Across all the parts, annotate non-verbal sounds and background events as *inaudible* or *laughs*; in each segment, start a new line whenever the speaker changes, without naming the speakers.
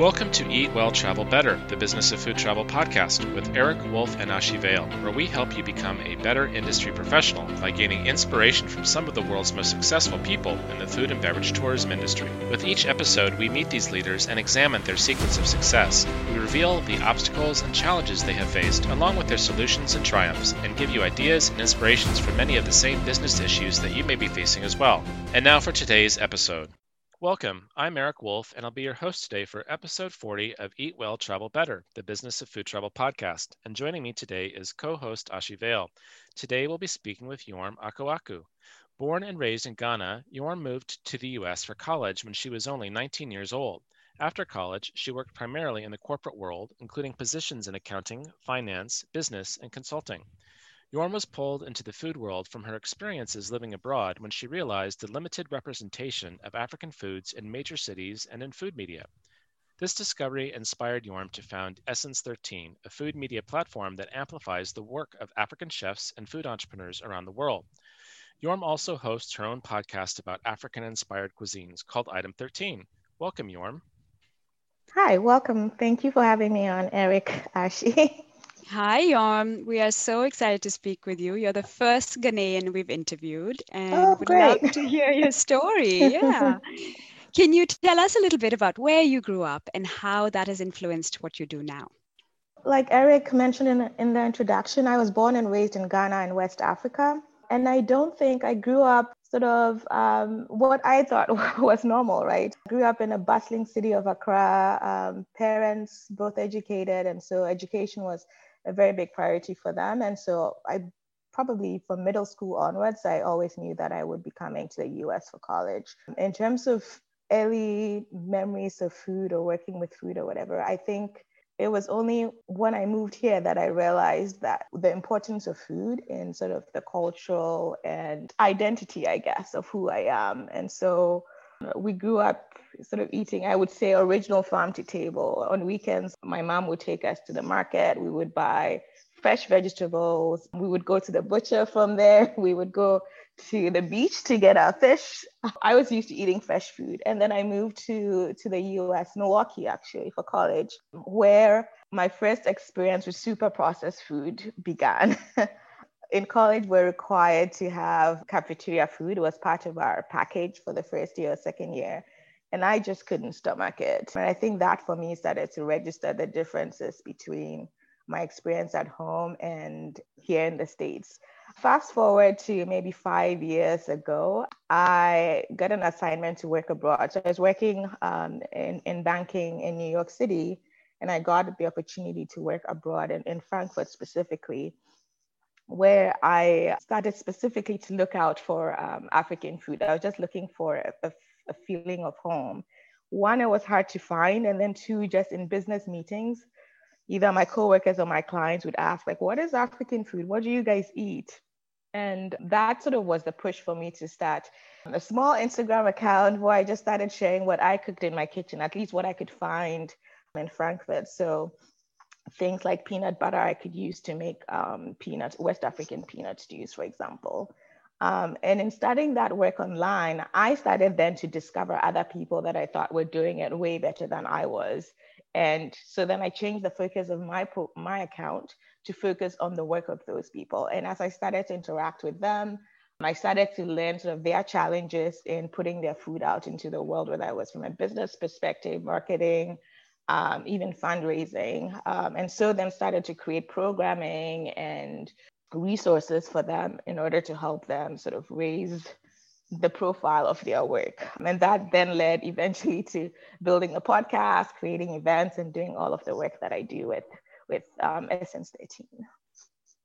Welcome to Eat Well, Travel Better, the Business of Food Travel podcast with Erik Wolf and Ashi Vale, where we help you become a better industry professional by gaining inspiration from some of the world's most successful people in the food and beverage tourism industry. With each episode, we meet these leaders and examine their secrets of success. We reveal the obstacles and challenges they have faced, along with their solutions and triumphs, and give you ideas and inspirations for many of the same business issues that you may be facing as well. And now for today's episode. Welcome. I'm Erik Wolf, and I'll be your host today for episode 40 of Eat Well, Travel Better, the Business of Food Travel podcast. And joining me today is co host Ashi Vale. Today we'll be speaking with Yorm Ackuaku. Born and raised in Ghana, Yorm moved to the U.S. for college when she was only 19 years old. After college, she worked primarily in the corporate world, including positions in accounting, finance, business, and consulting. Yorm was pulled into the food world from her experiences living abroad when she realized the limited representation of African foods in major cities and in food media. This discovery inspired Yorm to found Essence 13, a food media platform that amplifies the work of African chefs and food entrepreneurs around the world. Yorm also hosts her own podcast about African inspired cuisines called Item 13. Welcome, Yorm.
Hi, welcome. Thank you for having me on, Erik Ashi. *laughs*
Hi, Yorm. We are so excited to speak with you. You're the first Ghanaian we've interviewed, and
oh,
would
great.
love to hear your *laughs* story. Yeah. Can you tell us a little bit about where you grew up and how that has influenced what you do now?
Like Erik mentioned in, in the introduction, I was born and raised in Ghana in West Africa. And I don't think I grew up sort of um, what I thought *laughs* was normal, right? Grew up in a bustling city of Accra, um, parents both educated. And so education was a very big priority for them. And so I probably from middle school onwards, I always knew that I would be coming to the US for college. In terms of early memories of food or working with food or whatever, I think it was only when I moved here that I realized that the importance of food in sort of the cultural and identity, I guess, of who I am. And so we grew up sort of eating, I would say, original farm to table. On weekends, my mom would take us to the market. We would buy fresh vegetables. We would go to the butcher from there. *laughs* We would go to the beach to get our fish. I was used to eating fresh food. And then I moved to, to the US, Milwaukee, actually, for college, where my first experience with super processed food began. *laughs* in college, we're required to have cafeteria food. It was part of our package for the first year or second year. And I just couldn't stomach it. And I think that for me started to register the differences between my experience at home and here in the States. Fast forward to maybe five years ago, I got an assignment to work abroad. So I was working um, in, in banking in New York City, and I got the opportunity to work abroad in, in Frankfurt specifically where I started specifically to look out for um, African food. I was just looking for a, a, feeling of home. One, it was hard to find, and then two, just in business meetings, either my coworkers or my clients would ask, like, "What is African food? What do you guys eat?" And that sort of was the push for me to start a small Instagram account where I just started sharing what I cooked in my kitchen, at least what I could find in Frankfurt. So things like peanut butter I could use to make um, peanut, West African peanut stews, for example. Um, and in starting that work online, I started then to discover other people that I thought were doing it way better than I was. And so then I changed the focus of my, my account to focus on the work of those people. And as I started to interact with them, I started to learn sort of their challenges in putting their food out into the world, whether it was from a business perspective, marketing, um, even fundraising. Um, and so then started to create programming and resources for them in order to help them sort of raise the profile of their work. And that then led eventually *laughs* to building a podcast, creating events, and doing all of the work that I do with, with um, Essence 13.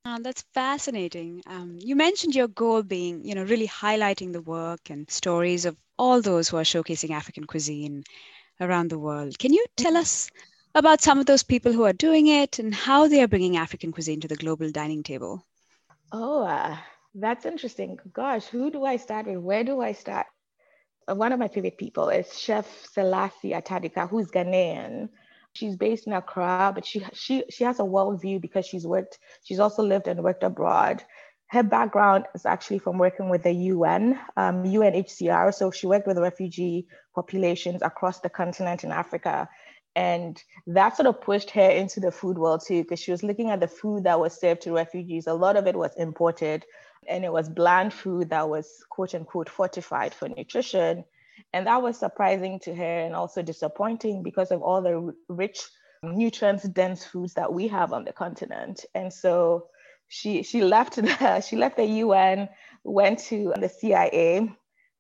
Oh, that's fascinating. Um, you mentioned your goal being, you know, really highlighting the work and stories of all those who are showcasing African cuisine around the world. Can you tell us about some of those people who are doing it and how they are bringing African cuisine to the global dining table?
Oh, uh, that's interesting. Gosh, who do I start with? Where do I start? Uh, one of my favorite people is Chef Selassie Atadika, who's Ghanaian. She's based in Accra, but she she she has a world view because she's worked. She's also lived and worked abroad her background is actually from working with the UN, um, UNHCR. So she worked with refugee populations across the continent in Africa. And that sort of pushed her into the food world too, because she was looking at the food that was served to refugees. A lot of it was imported and it was bland food that was quote unquote fortified for nutrition. And that was surprising to her and also disappointing because of all the rich, nutrients dense foods that we have on the continent. And so she she left the *laughs* she left the UN, went to the CIA.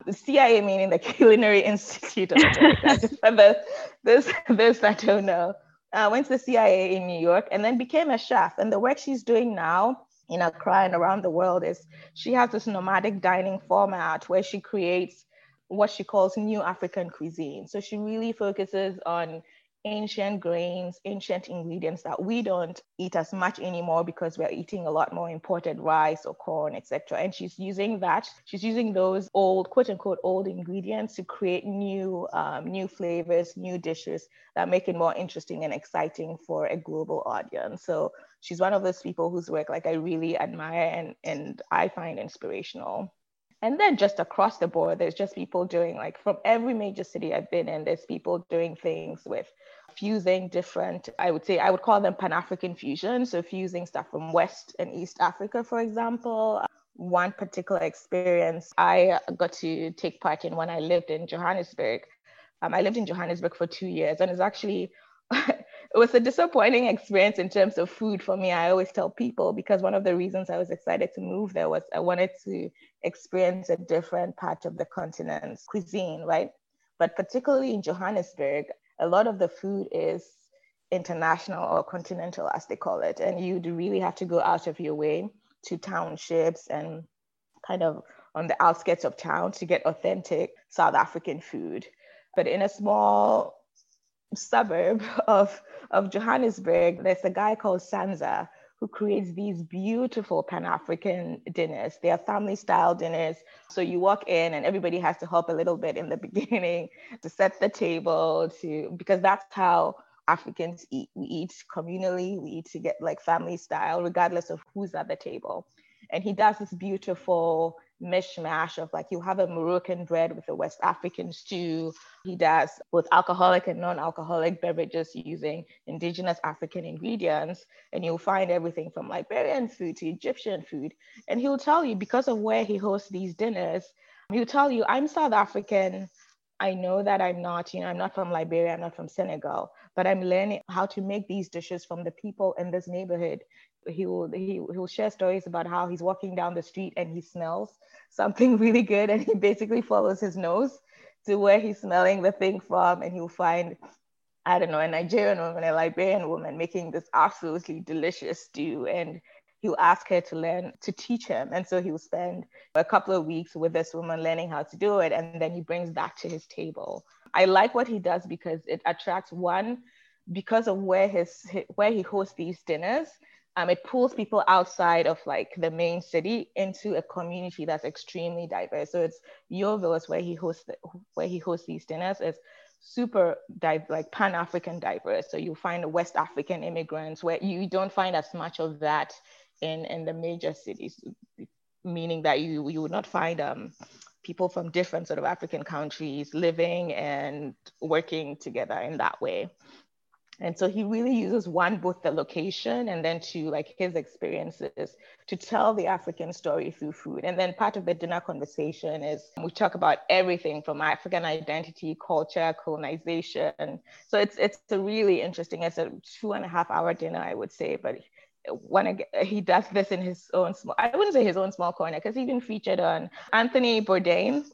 The CIA meaning the Culinary Institute of *laughs* *laughs* for this this I don't know. Uh, went to the CIA in New York and then became a chef. And the work she's doing now in Accra and around the world is she has this nomadic dining format where she creates what she calls new African cuisine. So she really focuses on ancient grains, ancient ingredients that we don't eat as much anymore because we're eating a lot more imported rice or corn, etc. And she's using that. She's using those old, quote unquote, old ingredients to create new, um, new flavors, new dishes that make it more interesting and exciting for a global audience. So she's one of those people whose work like I really admire and and I find inspirational. And then just across the board, there's just people doing like from every major city I've been in, there's people doing things with fusing different, I would say, I would call them Pan African fusion. So fusing stuff from West and East Africa, for example. One particular experience I got to take part in when I lived in Johannesburg. Um, I lived in Johannesburg for two years, and it's actually *laughs* it was a disappointing experience in terms of food for me. I always tell people because one of the reasons I was excited to move there was I wanted to experience a different part of the continent's cuisine, right? But particularly in Johannesburg, a lot of the food is international or continental, as they call it. And you do really have to go out of your way to townships and kind of on the outskirts of town to get authentic South African food. But in a small suburb *laughs* of, of Johannesburg, there's a guy called Sanza who creates these beautiful Pan African dinners. They are family style dinners. So you walk in and everybody has to help a little bit in the *laughs* beginning to set the table, to because that's how Africans eat. We eat communally, we eat to get like family style, regardless of who's at the table. And he does this beautiful mishmash of like you have a Moroccan bread with a West African stew. He does both alcoholic and non-alcoholic beverages using indigenous African ingredients. And you'll find everything from Liberian food to Egyptian food. And he'll tell you because of where he hosts these dinners, he'll tell you, I'm South African. I know that I'm not, you know, I'm not from Liberia, I'm not from Senegal, but I'm learning how to make these dishes from the people in this neighborhood he will he will share stories about how he's walking down the street and he smells something *laughs* really good and he basically follows his nose to where he's smelling the thing from and he'll find I don't know a Nigerian woman a Liberian woman making this absolutely delicious stew and he'll ask her to learn to teach him. And so he'll spend a couple of weeks with this woman learning how to do it and then he brings that to his table. I like what he does because it attracts one because of where his where he hosts these dinners um, it pulls people outside of like the main city into a community that's extremely diverse. So it's Yeoville is where he hosts the, where he hosts these dinners. It's super like Pan African diverse. So you find West African immigrants where you don't find as much of that in in the major cities, meaning that you you would not find um, people from different sort of African countries living and working together in that way. And so he really uses one, both the location and then to like his experiences to tell the African story through food. And then part of the dinner conversation is we talk about everything from African identity, culture, colonization. So it's it's a really interesting, it's a two and a half hour dinner, I would say, but when he does this in his own small, I wouldn't say his own small corner, because he's been featured on Anthony Bourdain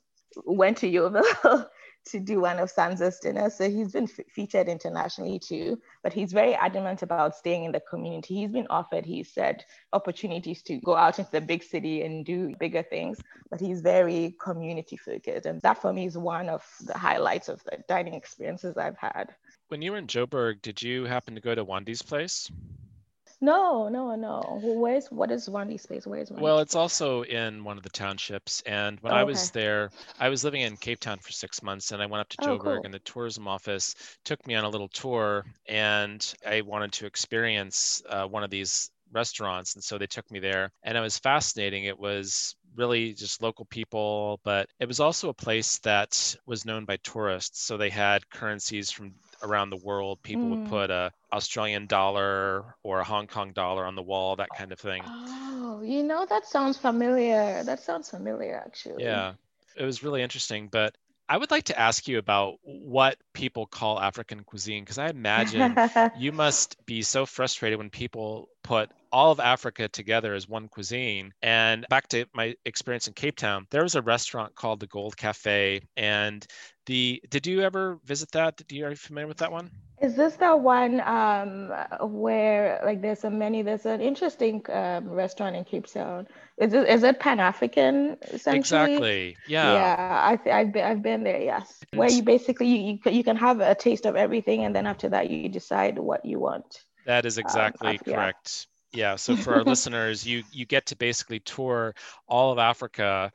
went to Yeoville *laughs* to do one of Sanza's dinners. So he's been f- featured internationally too, but he's very adamant about staying in the community. He's been offered, he said, opportunities to go out into the big city and do bigger things, but he's very community focused. And that for me is one of the highlights of the dining experiences I've had.
When you were in Joburg, did you happen to go to Wandie's place?
No, no, no. Where's what is Wandie's place? Where is Wandie's
Well, it's also in one of the townships. And when
Oh,
I
okay.
was there, I was living in Cape Town for six months, and I went up to
Oh,
Joburg,
cool.
and the tourism office took me on a little tour, and I wanted to experience uh, one of these restaurants, and so they took me there, and it was fascinating. It was really just local people, but it was also a place that was known by tourists. So they had currencies from around the world. People mm. would put a Australian dollar or a Hong Kong dollar on the wall, that kind of thing.
Oh, you know that sounds familiar. That sounds familiar actually.
Yeah. It was really interesting, but I would like to ask you about what people call African cuisine because I imagine *laughs* you must be so frustrated when people put all of Africa together as one cuisine. And back to my experience in Cape Town, there was a restaurant called the Gold Cafe. And the did you ever visit that? Did you are you familiar with that one?
Is this the one um, where like there's a many there's an interesting um, restaurant in Cape Town? Is it is it Pan African
Exactly. Yeah.
Yeah, I th- I've been I've been there. Yes, where you basically you, you you can have a taste of everything, and then after that you decide what you want.
That is um, exactly um, correct. Yeah. yeah. So for our *laughs* listeners, you you get to basically tour all of Africa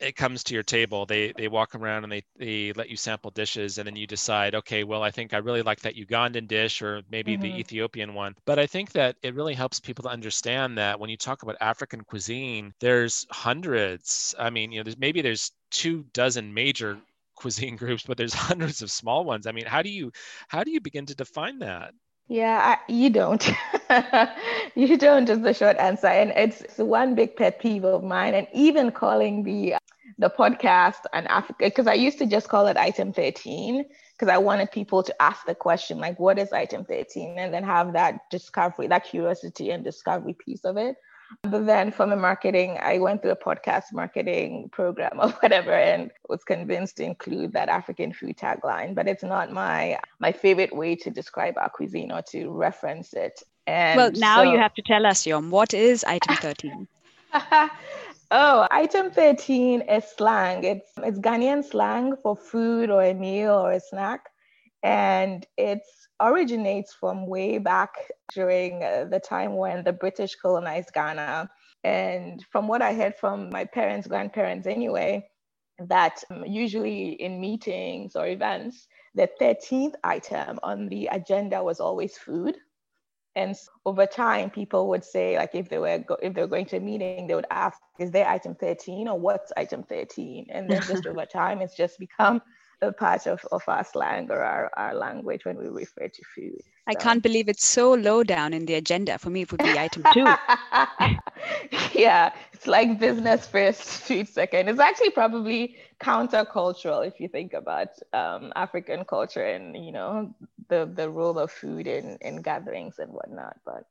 it comes to your table they they walk around and they they let you sample dishes and then you decide okay well i think i really like that ugandan dish or maybe mm-hmm. the ethiopian one but i think that it really helps people to understand that when you talk about african cuisine there's hundreds i mean you know there's maybe there's two dozen major *laughs* cuisine groups but there's hundreds of small ones i mean how do you how do you begin to define that
yeah, I, you don't. *laughs* you don't is the short answer. And it's one big pet peeve of mine. And even calling the the podcast on Africa because I used to just call it item 13 because I wanted people to ask the question like what is item 13 and then have that discovery that curiosity and discovery piece of it but then for the marketing I went through a podcast marketing program or whatever and was convinced to include that African food tagline but it's not my my favorite way to describe our cuisine or to reference it
and well now so, you have to tell us Yom what is item 13 *laughs* *laughs*
Oh, item 13 is slang. It's it's Ghanaian slang for food or a meal or a snack. And it originates from way back during uh, the time when the British colonized Ghana. And from what I heard from my parents, grandparents anyway, that um, usually in meetings or events, the 13th item on the agenda was always food. And over time, people would say, like, if they were go- if they were going to a meeting, they would ask, "Is there item 13 or what's item 13?" And then just *laughs* over time, it's just become a part of, of our slang or our, our language when we refer to food.
I can't believe it's so low down in the agenda. For me, it would be item two. *laughs*
yeah, it's like business first, *laughs* food second. It's actually probably countercultural if you think about um, African culture and you know the the role of food in in gatherings and whatnot. But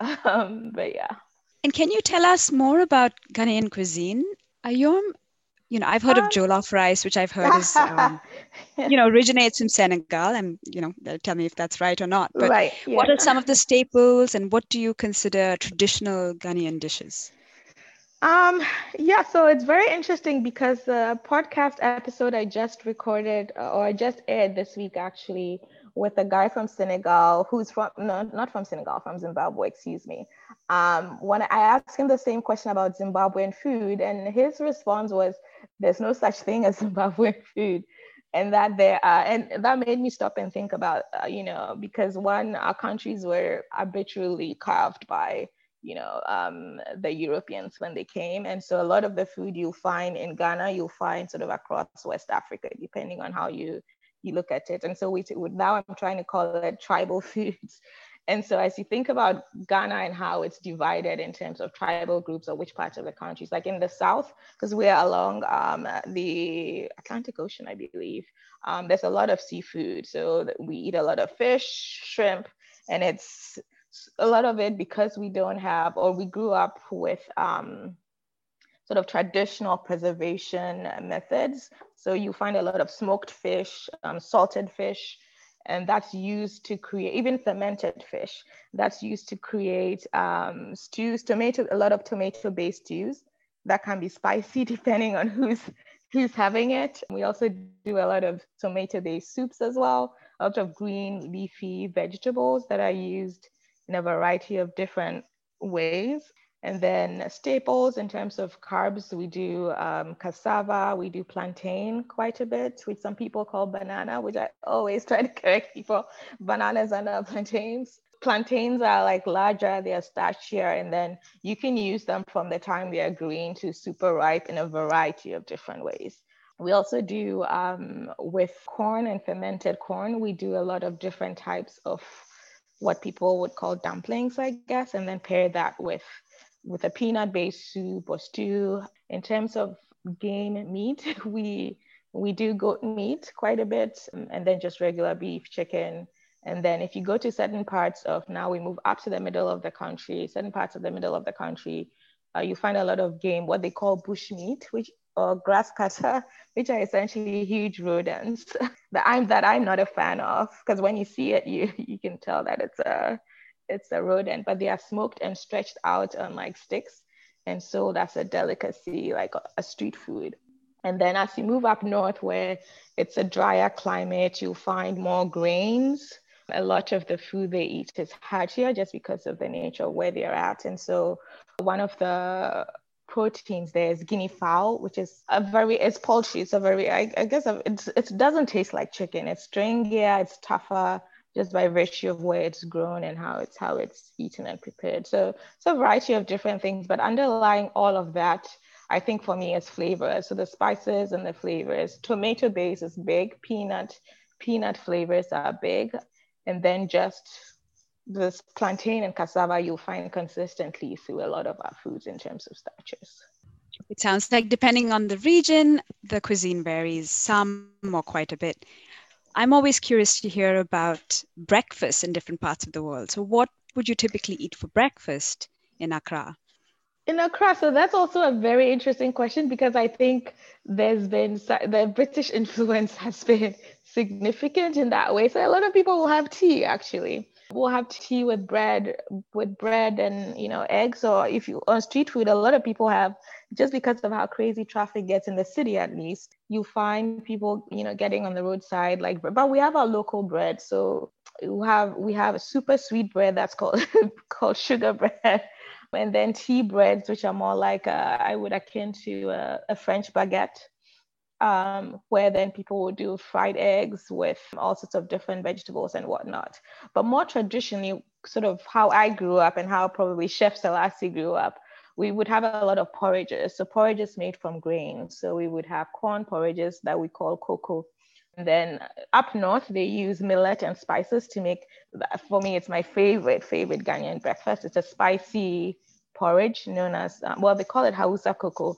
*laughs* um, but yeah.
And can you tell us more about Ghanaian cuisine? Ayom, you know, I've heard of jollof rice, which I've heard is, um, *laughs* you know, originates from Senegal. And, you know, tell me if that's right or not. But right, yeah. what are some of the staples and what do you consider traditional Ghanaian dishes?
Um, yeah, so it's very interesting because the podcast episode I just recorded uh, or I just aired this week actually with a guy from Senegal who's from no, not from Senegal, from Zimbabwe, excuse me. Um, when I asked him the same question about Zimbabwean food, and his response was, "There's no such thing as *laughs* Zimbabwean food." And that there, uh, and that made me stop and think about, uh, you know, because one, our countries were arbitrarily carved by, you know, um, the Europeans when they came, and so a lot of the food you'll find in Ghana, you'll find sort of across West Africa, depending on how you you look at it. And so we now I'm trying to call it tribal *laughs* foods. And so as you think about Ghana and how it's divided in terms of tribal groups or which parts of the countries, like in the south, because we're along um, the Atlantic Ocean, I believe, um, there's a lot of seafood. So we eat a lot of fish, shrimp, and it's a lot of it because we don't have, or we grew up with um, sort of traditional preservation methods. So you find a lot of smoked fish, um, salted fish, and that's used to create even fermented fish. That's used to create um, stews, tomato, a lot of tomato-based stews that can be spicy *laughs* depending on who's who's having it. We also do a lot of tomato-based soups as well, a lot of green leafy vegetables that are used in a variety of different ways. And then staples in terms of carbs, we do um, cassava, we do plantain quite a bit, which some people call banana, which I always *laughs* try to correct people. Bananas are not *laughs* plantains. plantains are like larger, they're starchier, and then you can use them from the time they're green to super ripe in a variety of different ways. We also do um, with corn and fermented corn, we do a lot of different types of what people would call dumplings, I guess, and then pair that with with a peanut-based soup or stew. In terms of game meat, *laughs* we we do goat meat quite a bit, and then just regular beef, chicken, and then if you go to certain parts of now we move up to the middle of the country, certain parts of the middle of the country, uh, you find a lot of game, what they call bush meat, which or grass cutter, *laughs* which are essentially huge rodents *laughs* that I'm that I'm not a fan of because when you see it, you you can tell that it's a it's a rodent, but they are smoked and stretched out on like sticks, and sold as a delicacy, like a, street food. And then as you move up north, where it's a drier climate, you'll find more grains. A lot of the food they eat is heartier just because of the nature of where they're at. And so one of the proteins there's guinea fowl which is a very it's poultry it's a very i, I guess it's, it doesn't taste like chicken it's stringier it's tougher just by virtue of where it's grown and how it's how it's eaten and prepared. So it's a variety of different things but underlying all of that i think for me is flavor. So the spices and the flavors. Tomato base is big. Peanut peanut flavors are big. And then just this plantain and cassava you'll find consistently through a lot of our foods in terms of starches.
It sounds like depending on the region, the cuisine varies, some or quite a bit. I'm always curious to hear about breakfast in different parts of the world. So, what would you typically eat for breakfast in Accra?
In Accra, so that's also a very interesting question because I think there's been the British *laughs* influence has been significant in that way. So, a lot of people will have tea actually. We'll have tea with bread, with bread and you know eggs. Or if you on street food, a lot of people have just because of how crazy traffic gets in the city. At least you find people you know getting on the roadside like. But we have our local bread, so we have we have a super sweet bread that's called *laughs* called sugar bread. And then tea breads, which are more like uh, I would akin to a, a French baguette um, where then people would do fried eggs with all sorts of different vegetables and whatnot. But more traditionally, sort of how I grew up and how probably Chef Selassie grew up, we would have a lot of porridges. So porridges made from grain. So we would have corn porridges that we call koko. And then up north, they use millet and spices to make, for me, it's my favorite, favorite Ghanaian breakfast. It's a spicy porridge known as, uh, well, they call it Hausa koko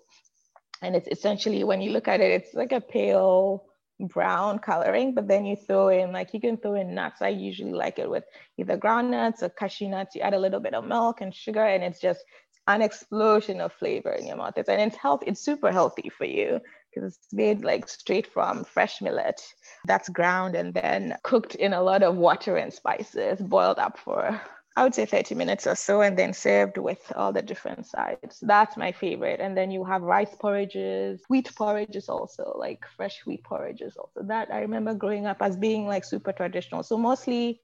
and it's essentially when you look at it it's like a pale brown coloring but then you throw in like you can throw in nuts. I usually like it with either ground nuts or cashew nuts. You add a little bit of milk and sugar and it's just an explosion of flavor in your mouth. It's, and it's healthy it's super healthy for you because it's made like straight from fresh millet that's ground and then cooked in a lot of water and spices boiled up for I would say 30 minutes or so, and then served with all the different sides. That's my favorite. And then you have rice porridges, wheat porridges also, like fresh wheat porridges also. That I remember growing up as being like super traditional. So mostly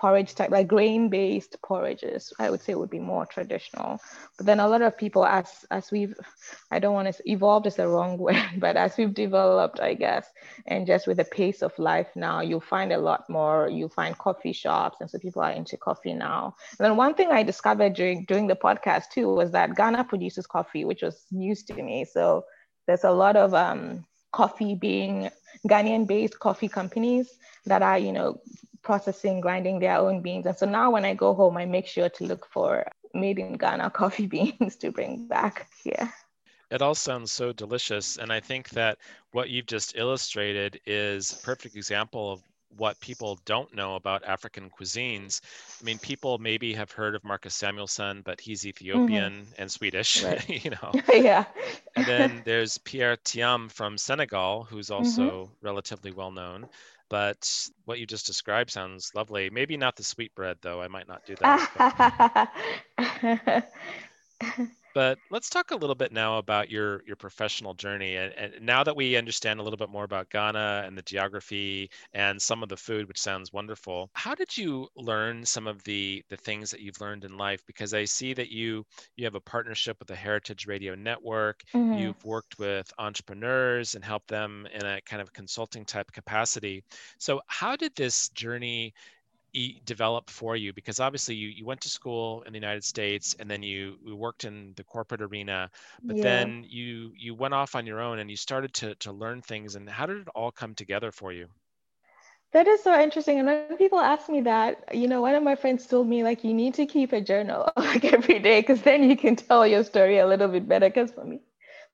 porridge type, like grain-based porridges, I would say would be more traditional. But then a lot of people, as as we've, I don't want to evolved is the wrong *laughs* word, but as we've developed, I guess, and just with the pace of life now, you'll find a lot more. You find coffee shops, and so people are into coffee now. And then one thing I discovered during doing the podcast too was that Ghana produces coffee, which was news to me. So there's a lot of um, coffee being Ghanaian-based coffee companies that are, you know, processing, grinding their own beans. And so now when I go home, I make sure to look for made in Ghana *laughs* coffee beans to bring back here.
It all sounds so delicious. And I think that what you've just illustrated is a perfect example of what people don't know about African cuisines. I mean, people maybe have heard of Marcus Samuelsson, but he's Ethiopian mm-hmm. and Swedish, *laughs* right. you know. *laughs*
yeah.
and then there's Pierre Thiam from Senegal, who's also mm-hmm. relatively well known. But what you just described sounds lovely. Maybe not the sweet bread, though. I might not do that. *laughs* *laughs* but let's talk a little bit now about your your professional journey and, and, now that we understand a little bit more about ghana and the geography and some of the food which sounds wonderful how did you learn some of the the things that you've learned in life? Because i see that you you have a partnership with the heritage radio network. Mm-hmm. you've worked with entrepreneurs and helped them in a kind of consulting type capacity. So how did this journey e- develop for you? Because obviously you, you went to school in the United States and then you, you worked in the corporate arena, but yeah. then you you went off on your own and you started to to learn things. And how did it all come together for you?
That is so interesting. And when people ask me that, you know, one of my friends told me like you need to keep a journal *laughs* like every day because then you can tell your story a little bit better. Because for me,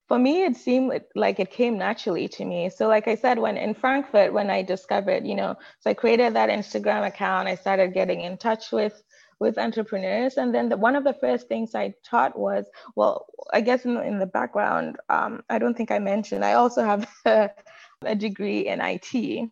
for me, it seemed like it came naturally to me. So, like I said, when in Frankfurt, when I discovered, you know, so I created that Instagram account, I started getting in touch with with entrepreneurs, and then the, one of the first things I taught was, well, I guess in, in the background, um, I don't think I mentioned, I also have *laughs* a, a degree in IT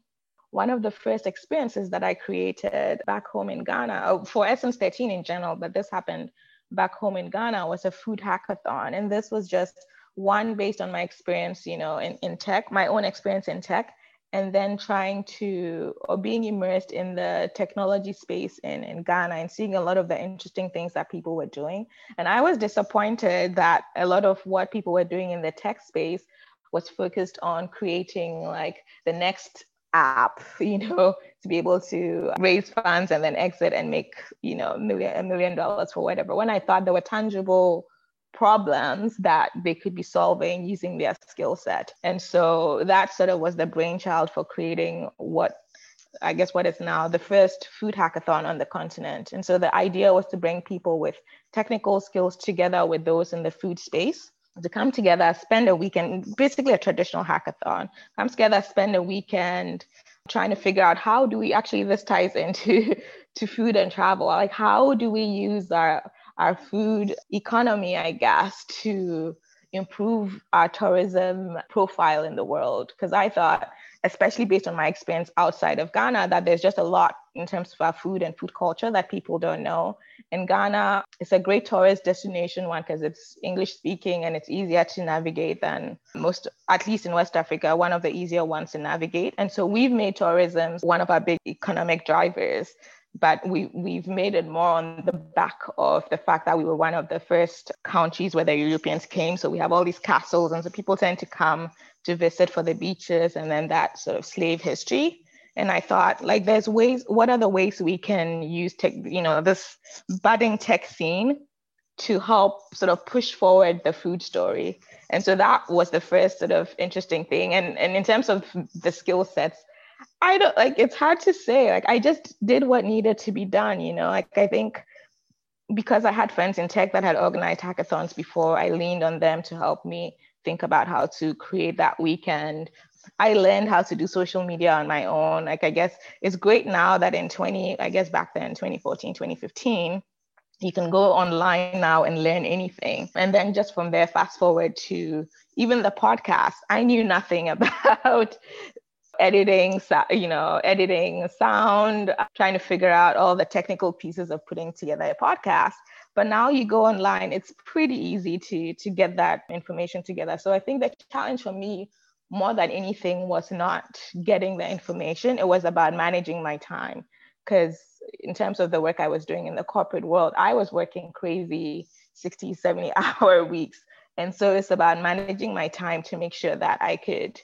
one of the first experiences that I created back home in Ghana uh, for Essence 13 in general, but this happened back home in Ghana was a food hackathon. And this was just one based on my experience, you know, in, in tech, my own experience in tech, and then trying to or being immersed in the technology space in, in Ghana and seeing a lot of the interesting things that people were doing. And I was disappointed that a lot of what people were doing in the tech space was focused on creating like the next app, *laughs* you know, to be able to raise funds and then exit and make, you know, million, a million dollars for whatever. When I thought there were tangible problems that they could be solving using their skill set. And so that sort of was the brainchild for creating what I guess what is now the first food hackathon on the continent. And so the idea was to bring people with technical skills together with those in the food space to come together, spend a weekend, basically a traditional hackathon, come together, spend a weekend trying to figure out how do we actually this ties into *laughs* to food and travel. Like how do we use our our food economy, I guess, to improve our tourism profile in the world? Because I thought especially based on my experience outside of Ghana, that there's just a lot in terms of our food and food culture that people don't know. In Ghana, it's a great tourist destination one because it's English speaking and it's easier to navigate than most, at least in West Africa, one of the easier ones to navigate. And so we've made tourism one of our big economic drivers but we, we've made it more on the back of the fact that we were one of the first countries where the Europeans came. So we have all these castles, and so people tend to come to visit for the beaches and then that sort of slave history. And I thought, like, there's ways, what are the ways we can use tech, you know, this budding tech scene to help sort of push forward the food story? And so that was the first sort of interesting thing. And, and in terms of the skill sets, I don't like it's hard to say. Like I just did what needed to be done, you know. Like I think because I had friends in tech that had organized hackathons before, I leaned on them to help me think about how to create that weekend. I learned how to do social media on my own. Like I guess it's great now that in 20, I guess back then 2014, 2015, you can go online now and learn anything. And then just from there, fast forward to even the podcast. I knew nothing *laughs* about editing, you know, editing sound, uh, trying to figure out all the technical pieces of putting together a podcast. But now you go online, it's pretty easy to to get that information together. So I think the challenge for me more than anything was not getting the information. It was about managing my time. Because in terms of the work I was doing in the corporate world, I was working crazy 60, 70 *laughs* hour weeks. And so it's about managing my time to make sure that I could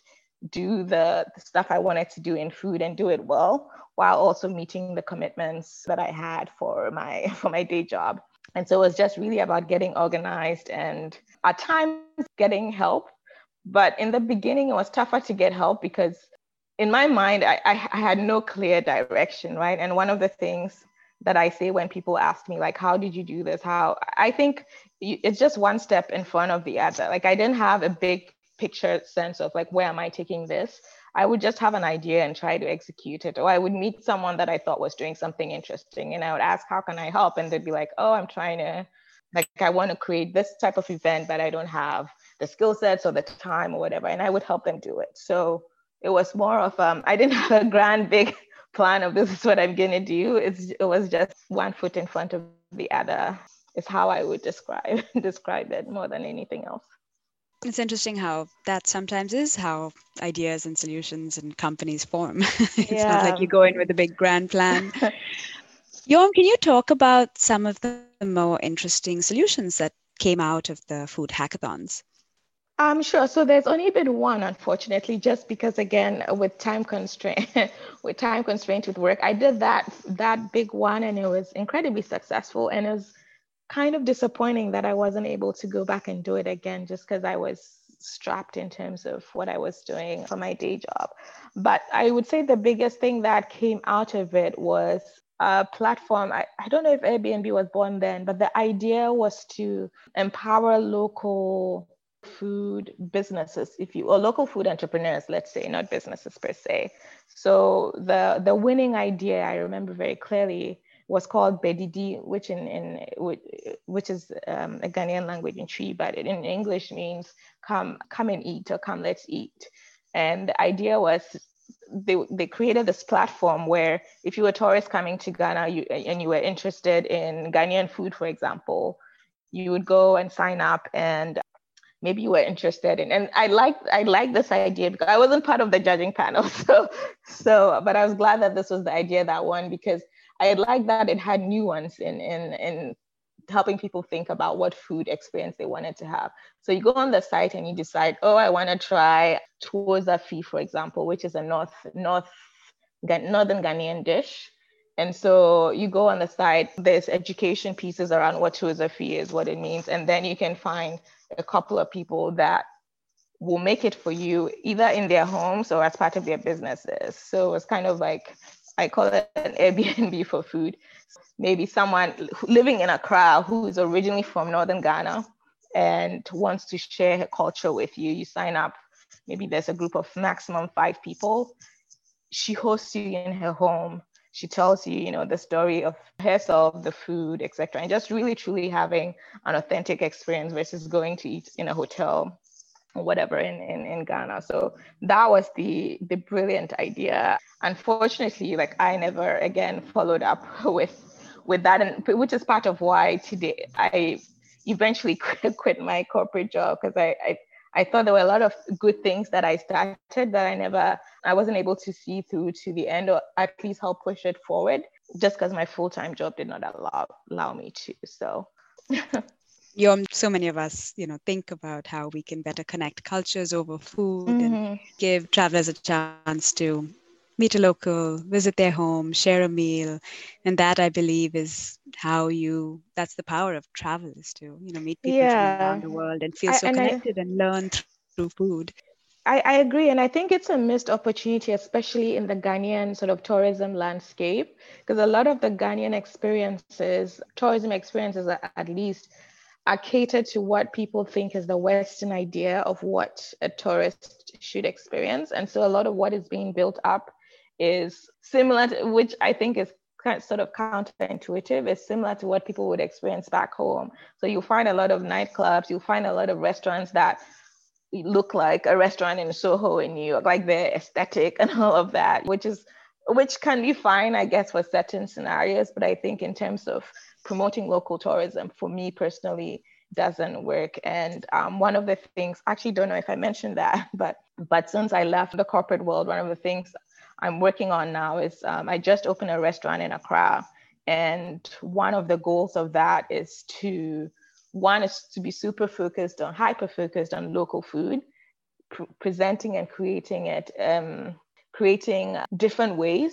do the, the stuff I wanted to do in food and do it well while also meeting the commitments that I had for my *laughs* for my day job. And so it was just really about getting organized and at times getting help. But in the beginning, it was tougher to get help because in my mind, I, I, I had no clear direction, right? And one of the things that I say when people ask me, like, how did you do this? How I think it's just one step in front of the other. Like, I didn't have a big picture sense of like where am i taking this? I would just have an idea and try to execute it. Or i would meet someone that i thought was doing something interesting and i would ask how can i help? And they'd be like oh i'm trying to like i want to create this type of event but i don't have the skill sets or the time or whatever and i would help them do it. So it was more of um, i didn't *laughs* have a grand big plan of this is what i'm going to do. It's, it was just one foot in front of the other is how i would describe *laughs* describe it more than anything else
it's interesting how that sometimes is how ideas and solutions and companies form. *laughs* it's yeah. not like you go in with a big grand plan. *laughs* Yom, can you talk about some of the more interesting solutions that came out of the food hackathons?
Um, sure. So there's only been one, unfortunately, just because again, with time constraint, *laughs* with time constraint with work, I did that that big one, and it was incredibly successful. And it was kind of disappointing that I wasn't able to go back and do it again, just because I was strapped in terms of what I was doing for my day job. But I would say the biggest thing that came out of it was a platform. I, I don't know if Airbnb was born then, but the idea was to empower local food businesses if you or local food entrepreneurs let's say not businesses per se so the the winning idea i remember very clearly was called bedidi which in in which is um, a ghanaian language in Twi, but in english means come come and eat or come let's eat and the idea was they, they created this platform where if you were a tourist coming to ghana you, and you were interested in ghanaian food for example you would go and sign up and maybe you were interested in. And I like I like this idea because I wasn't part of the judging panel. *laughs* So so but I was glad that this was the idea that won because I like that it had nuance in in in helping people think about what food experience they wanted to have. So you go on the site and you decide, oh, I want to try Tuo Zaafi, for example, which is a North North Northern Ghanaian dish. And so you go on the site, there's education pieces around what Tuo Zaafi is, what it means, and then you can find a couple of people that will make it for you either in their homes or as part of their businesses. So it's kind of like I call it an Airbnb *laughs* for food. Maybe someone living in Accra who is originally from Northern Ghana and wants to share her culture with you. You sign up. Maybe there's a group of maximum five people. She hosts you in her home she tells you, you know, the story of herself, the food, etc., and just really truly having an authentic experience versus going to eat in a hotel whatever in, in, in Ghana. So that was the the brilliant idea. Unfortunately, like I never again followed up *laughs* with with that, and which is part of why today I eventually *laughs* quit my corporate job because I, I I thought there were a lot of good things that I started that I never, I wasn't able to see through to the end or at least help push it forward just because my full time job did not allow, allow me to. So. *laughs*
you so many of us you know think about how we can better connect cultures over food mm-hmm. and give travelers a chance to meet a local, visit their home, share a meal. And that I believe is how you that's the power of travel is to, you know, meet people yeah. from around the world and feel so and connected I, and learn through food.
I, I agree. And I think it's a missed opportunity, especially in the Ghanaian sort of tourism landscape, because a lot of the Ghanaian experiences, tourism experiences at least, are catered to what people think is the Western idea of what a tourist should experience. And so a lot of what is being built up is similar to, which I think is kind of sort of counterintuitive, is similar to what people would experience back home. So you'll find a lot of nightclubs, you'll find a lot of restaurants that look like a restaurant in Soho in New York, like their aesthetic and all of that, which is which can be fine, I guess, for certain scenarios. But I think in terms of promoting local tourism, for me personally, doesn't work. And um, one of the things, actually don't know if I mentioned that, *laughs* but but since I left the corporate world, one of the things I'm working on now is um, I just opened a restaurant in Accra. And one of the goals of that is to, one is to be super focused on, hyper focused on local food, pr- presenting and creating it, um, creating different ways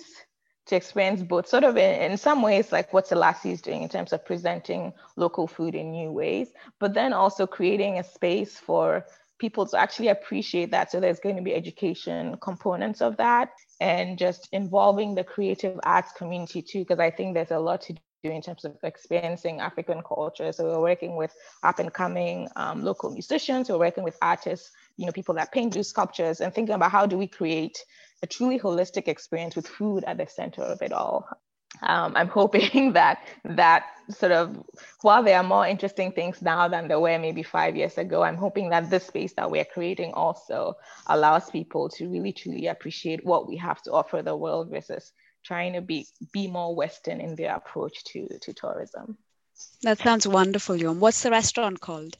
to experience both sort of in, in some ways like what Selassie is doing in terms of presenting local food in new ways, but then also creating a space for people to actually appreciate that. So there's going to be education components of that and just involving the creative arts community too, because I think there's a lot to do in terms of experiencing African culture. So we're working with up and coming um, local musicians, we're working with artists, you know, people that paint, do sculptures, and thinking about how do we create a truly holistic experience with food at the center of it all um, I'm hoping *laughs* that that sort of while there are more interesting things now than there were maybe five years ago, I'm hoping that this space that we're creating also allows people to really truly appreciate what we have to offer the world versus trying to be be more Western in their approach to to tourism.
That sounds wonderful, Yom. What's the restaurant called?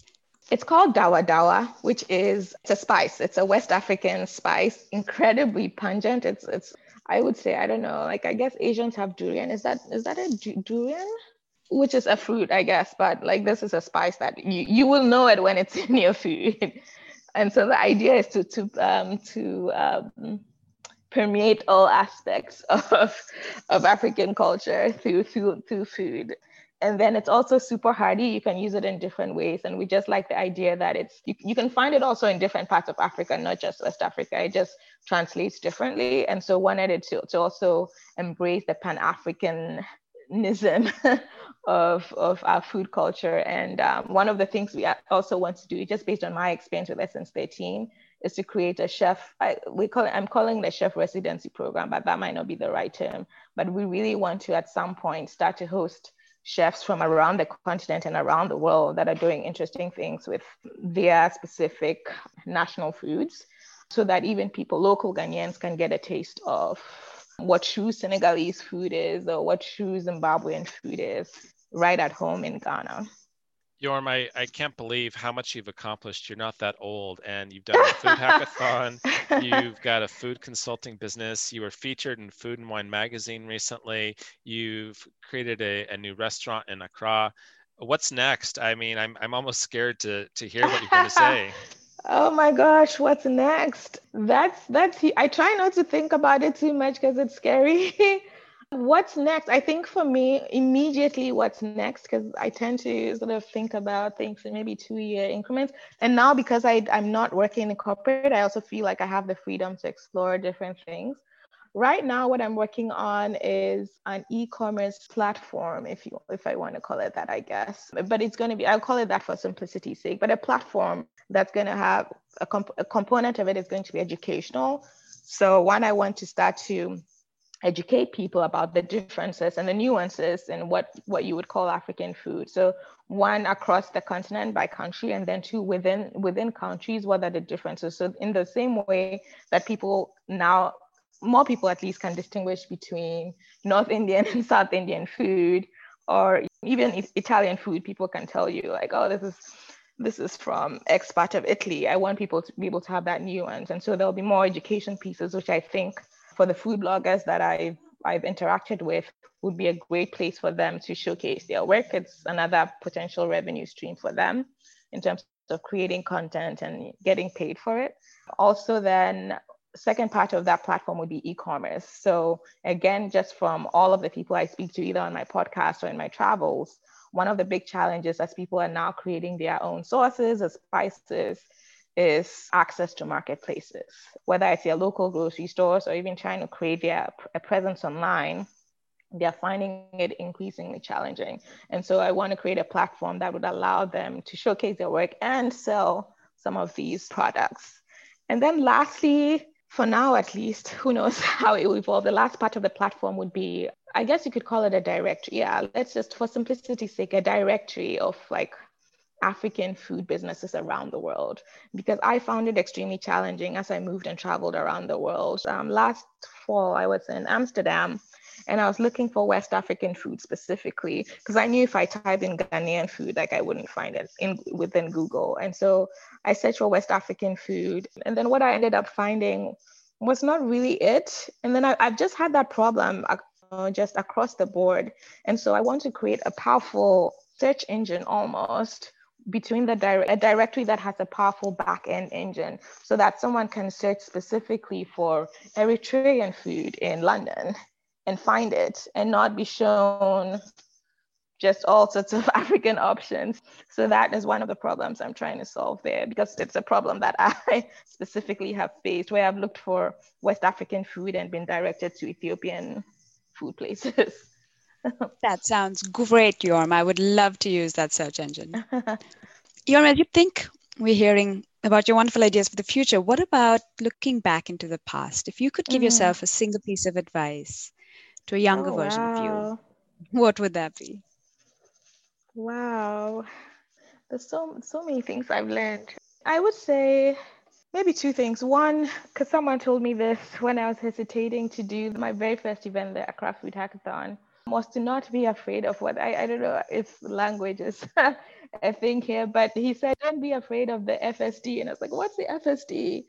It's called Dawa Dawa, which is it's a spice. It's a West African spice, incredibly pungent. It's it's I would say I don't know. Like I guess Asians have durian. Is that is that a durian? Which is a fruit, I guess. But like this is a spice that you you will know it when it's *laughs* in your food. And so the idea is to to um, to um, permeate all aspects *laughs* of of African culture through through through food and then it's also super hardy. You can use it in different ways. And we just like the idea that it's you, you can find it also in different parts of africa not just west africa. It just translates differently. And so wanted it to, to also embrace the pan-africanism *laughs* of, of our food culture. And um, one of the things we also want to do just based on my experience with essence 13 is to create a chef. I, we call it, i'm calling the chef residency program but that might not be the right term. But we really want to at some point start to host chefs from around the continent and around the world that are doing interesting things with their specific national foods so that even people, local Ghanaians, can get a taste of what true Senegalese food is or what true Zimbabwean food is right at home in Ghana.
Yorm, I, I can't believe how much you've accomplished. You're not that old, and you've done a food hackathon. *laughs* You've got a food consulting business. You were featured in Food and Wine magazine recently. You've created a, a new restaurant in Accra. What's next? I mean, I'm, I'm almost scared to, to hear what you're going to say. *laughs*
oh my gosh, what's next? That's that's. I try not to think about it too much because it's scary. *laughs* What's next? I think for me, immediately what's next, because I tend to sort of think about things in maybe two year increments. And now because I, I'm not working in corporate, I also feel like I have the freedom to explore different things. Right now, what I'm working on is an e-commerce platform, if you if I want to call it that, I guess. But it's going to be I'll call it that for simplicity's sake. But a platform that's going to have a, comp- a component of it is going to be educational. So one, I want to start to educate people about the differences and the nuances in what what you would call African food. So one across the continent by country, and then two within within countries, what are the differences? So in the same way that people now more people at least can distinguish between North Indian and *laughs* South Indian food, or even Italian food, people can tell you like, oh, this is this is from X part of Italy. I want people to be able to have that nuance, and so there'll be more education pieces, which I think for the food bloggers that I've I've interacted with would be a great place for them to showcase their work. It's another potential revenue stream for them in terms of creating content and getting paid for it. Also, then second part of that platform would be e-commerce. So again, just from all of the people I speak to, either on my podcast or in my travels, one of the big challenges as people are now creating their own sauces or spices is access to marketplaces, whether it's your local grocery stores or even trying to create their, a presence online. They're finding it increasingly challenging. And so I want to create a platform that would allow them to showcase their work and sell some of these products. And then lastly, for now at least, *laughs* who knows how it will evolve. The last part of the platform would be, I guess you could call it a directory. Yeah, let's just, for simplicity's sake, a directory of like African food businesses around the world because I found it extremely challenging as I moved and traveled around the world. Um, last fall, I was in Amsterdam and I was looking for West African food specifically because I knew if I typed in Ghanaian food, like I wouldn't find it in within Google. And so I searched for West African food, and then what I ended up finding was not really it. And then I, have just had that problem uh, just across the board, and so I want to create a powerful search engine almost between the dire- a directory that has a powerful back-end engine so that someone can search specifically for Eritrean food in London and find it and not be shown just all sorts of *laughs* African options. So that is one of the problems I'm trying to solve there because it's a problem that *laughs* I specifically have faced where I've looked for West African food and been directed to Ethiopian food places. *laughs* *laughs*
that sounds great, Yorm. I would love to use that search engine. Yorm, as you think we're hearing about your wonderful ideas for the future, what about looking back into the past? If you could give mm. yourself a single piece of advice to a younger oh, version wow. of you, what would that be?
Wow. There's so so many things I've learned. I would say maybe two things. One, because someone told me this when I was hesitating to do my very first event, the Accra Food Hackathon was to not be afraid of what I, I don't know if language is *laughs* a thing here, but he said, don't be afraid of the FSD. And I was like, what's the FSD?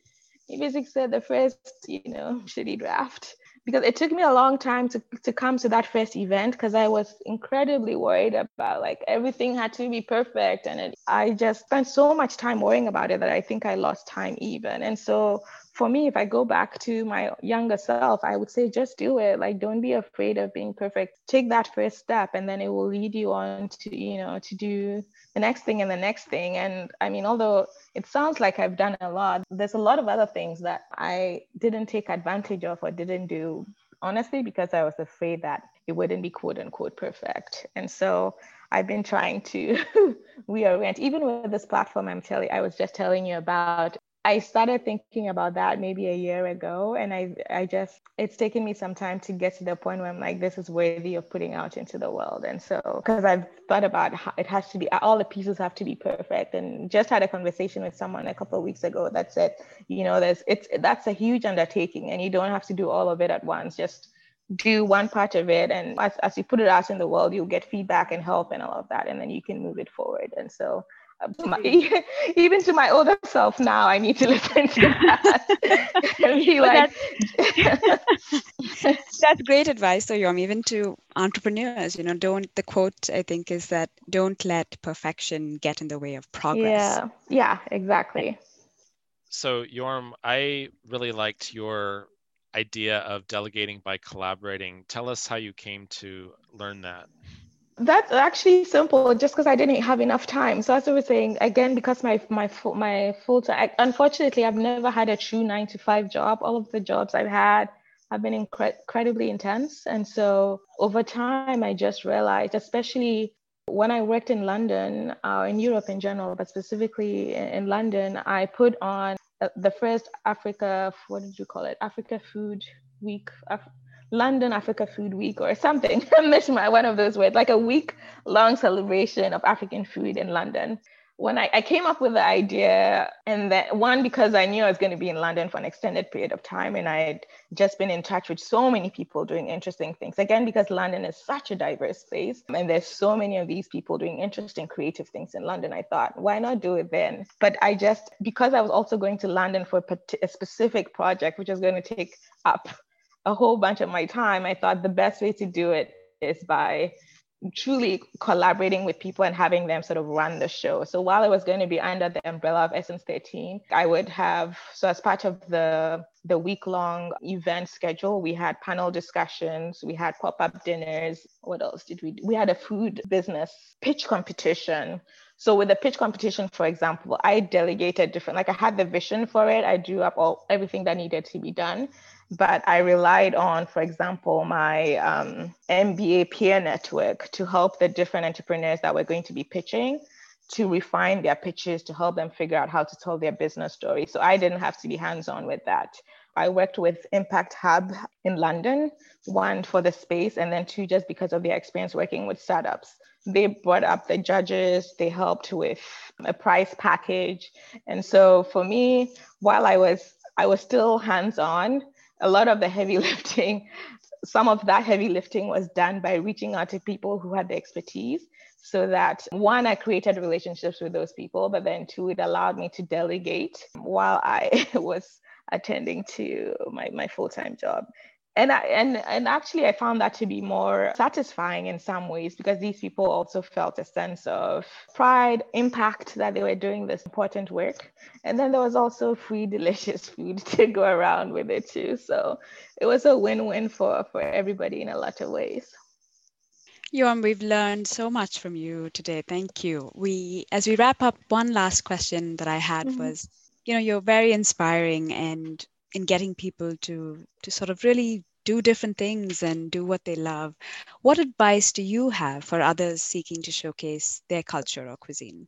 He basically said the first, you know, shitty draft. because it took me a long time to, to come to that first event because I was incredibly worried about like everything had to be perfect. And it, I just spent so much time worrying about it that I think I lost time even. And so for me, if I go back to my younger self, I would say just do it. Like, don't be afraid of being perfect. Take that first step, and then it will lead you on to, you know, to do the next thing and the next thing. And I mean, although it sounds like I've done a lot, there's a lot of other things that I didn't take advantage of or didn't do, honestly, because I was afraid that it wouldn't be quote unquote perfect. And so I've been trying to *laughs* reorient, even with this platform I'm telling, I was just telling you about. I started thinking about that maybe a year ago, and I, I just, it's taken me some time to get to the point where I'm like, this is worthy of putting out into the world. And so, because I've thought about how it has to be, all the pieces have to be perfect, and just had a conversation with someone a couple of weeks ago that said, you know, there's, it's, that's a huge undertaking, and you don't have to do all of it at once. Just do one part of it and as, as you put it out in the world you'll get feedback and help and all of that and then you can move it forward and so my, *laughs* even to my older self now, I need to *laughs* listen to that *laughs* be like.
That's, that's great advice, so Yorm, even to entrepreneurs. You know, don't the quote I think is that don't let perfection get in the way of progress.
Yeah, yeah, exactly.
So Yorm, I really liked your idea of delegating by collaborating. Tell us how you came to learn that.
That's actually simple, just because I didn't have enough time. So as I was saying, again, because my my my full time, unfortunately, I've never had a true nine to five job. All of the jobs I've had have been incre- incredibly intense, and so over time, I just realized, especially when I worked in London, uh, in Europe in general, but specifically in London, I put on uh, the first Africa, what did you call it? Africa Food Week. Af- London Africa Food Week or something. *laughs* one of those words, like a week long celebration of African food in London. When I, I came up with the idea, and that one, because I knew I was going to be in London for an extended period of time, and I had just been in touch with so many people doing interesting things. Again, because London is such a diverse place, and there's so many of these people doing interesting, creative things in London, I thought, why not do it then? But I just, because I was also going to London for a, specific project, which was going to take up a whole bunch of my time, I thought the best way to do it is by truly collaborating with people and having them sort of run the show. So while I was going to be under the umbrella of Essence 13, I would have so as part of the the week long event schedule, we had panel discussions, we had pop up dinners. What else did we do? We had a food business pitch competition. So with the pitch competition, for example, I delegated different, like I had the vision for it. I drew up all everything that needed to be done but I relied on, for example, my um, MBA peer network to help the different entrepreneurs that were going to be pitching to refine their pitches to help them figure out how to tell their business story. So I didn't have to be hands on with that. I worked with Impact Hub in London, one for the space, and then two just because of their experience working with startups. They brought up the judges, they helped with a price package. And so for me, while I was I was still hands on, a lot of the heavy *laughs* lifting, some of that heavy lifting was done by reaching out to people who had the expertise so that one, I created relationships with those people, but then two, it allowed me to delegate while I *laughs* was attending to my, my full-time job and I, and and actually I found that to be more satisfying in some ways because these people also felt a sense of pride, impact that they were doing this important work, and then there was also free *laughs* delicious food *laughs* to go around with it too. So it was a win-win for for everybody in a lot of ways.
Yorm, we've learned so much from you today. Thank you. We, as we wrap up, one last question that I had mm-hmm. was, you know, you're very inspiring and in getting people to to sort of really do different things and do what they love. What advice do you have for others seeking to showcase their culture or cuisine?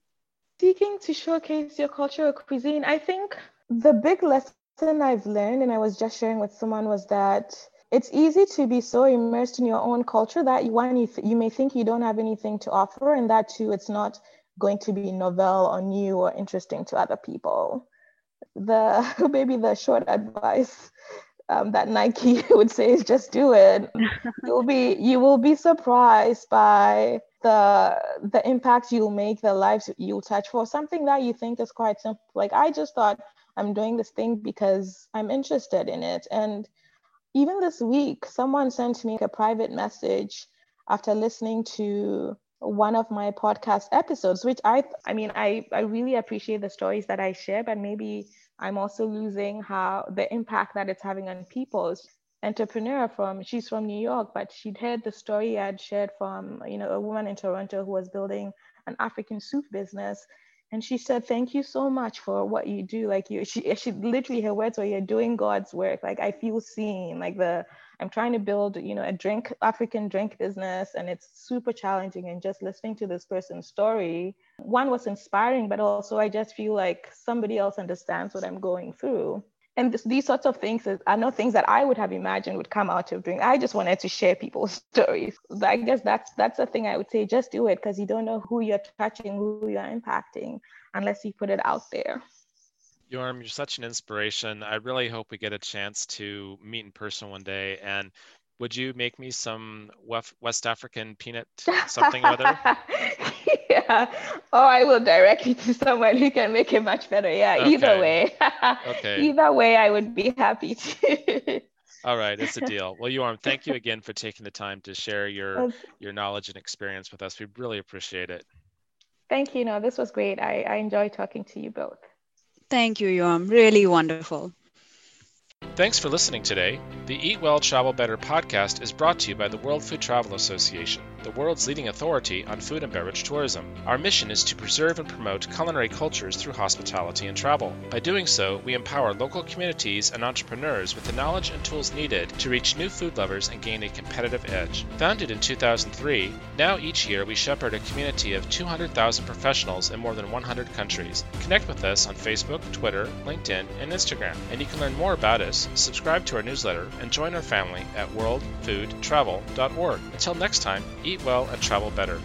Seeking to showcase your culture or cuisine, I think the big lesson I've learned, and I was just sharing with someone, was that it's easy to be so immersed in your own culture that you, th- you may think you don't have anything to offer, and that too, it's not going to be novel or new or interesting to other people. The *laughs* maybe the short advice um, that Nike *laughs* would say is just do it. *laughs* You'll be you will be surprised by the the impact you'll make, the lives you'll touch for something that you think is quite simple. Like I just thought I'm doing this thing because I'm interested in it, and even this week, someone sent me a private message after listening to one of my podcast episodes, which I, I mean, I, I really appreciate the stories that I share, but maybe I'm also losing how the impact that it's having on people's entrepreneur from she's from New York, but she'd heard the story I'd shared from you know a woman in Toronto who was building an African soup business, and she said, "Thank you so much for what you do. Like you, she she literally her words were, "You're doing God's work. Like I feel seen. Like the I'm trying to build you know a drink African drink business, and it's super challenging. And just listening to this person's story, one was inspiring, but also I just feel like somebody else understands what I'm going through." and this, these sorts of things are not things that I would have imagined would come out of doing. I just wanted to share people's *laughs* stories. I guess that's that's the thing I would say. Just do it because you don't know who you're touching, who you're impacting, unless you put it out there.
Yorm, you're such an inspiration. I really hope we get a chance to meet in person one day. And would you make me some West African peanut something or other? *laughs*
yeah. Oh, I will direct you to someone who can make it much better. Yeah. Okay. Either way. okay. *laughs* Either way, I would be happy to.
All right, it's a deal. Well, Yorm, thank you *laughs* again for taking the time to share your your knowledge and experience with us. We really appreciate it.
Thank you. No, this was great. I, I enjoyed talking to you both.
Thank you, Yorm. Really wonderful.
Thanks for listening today. The Eat Well Travel Better podcast is brought to you by the World Food Travel Association the world's leading authority on food and beverage tourism. Our mission is to preserve and promote culinary cultures through hospitality and travel. By doing so, we empower local communities and entrepreneurs with the knowledge and tools needed to reach new food lovers and gain a competitive edge. Founded in 2003, now each year we shepherd a community of 200,000 professionals in more than 100 countries. Connect with us on Facebook, Twitter, LinkedIn, and Instagram. And you can learn more about us, subscribe to our newsletter, and join our family at worldfoodtravel.org. Until next time, eat well and travel better.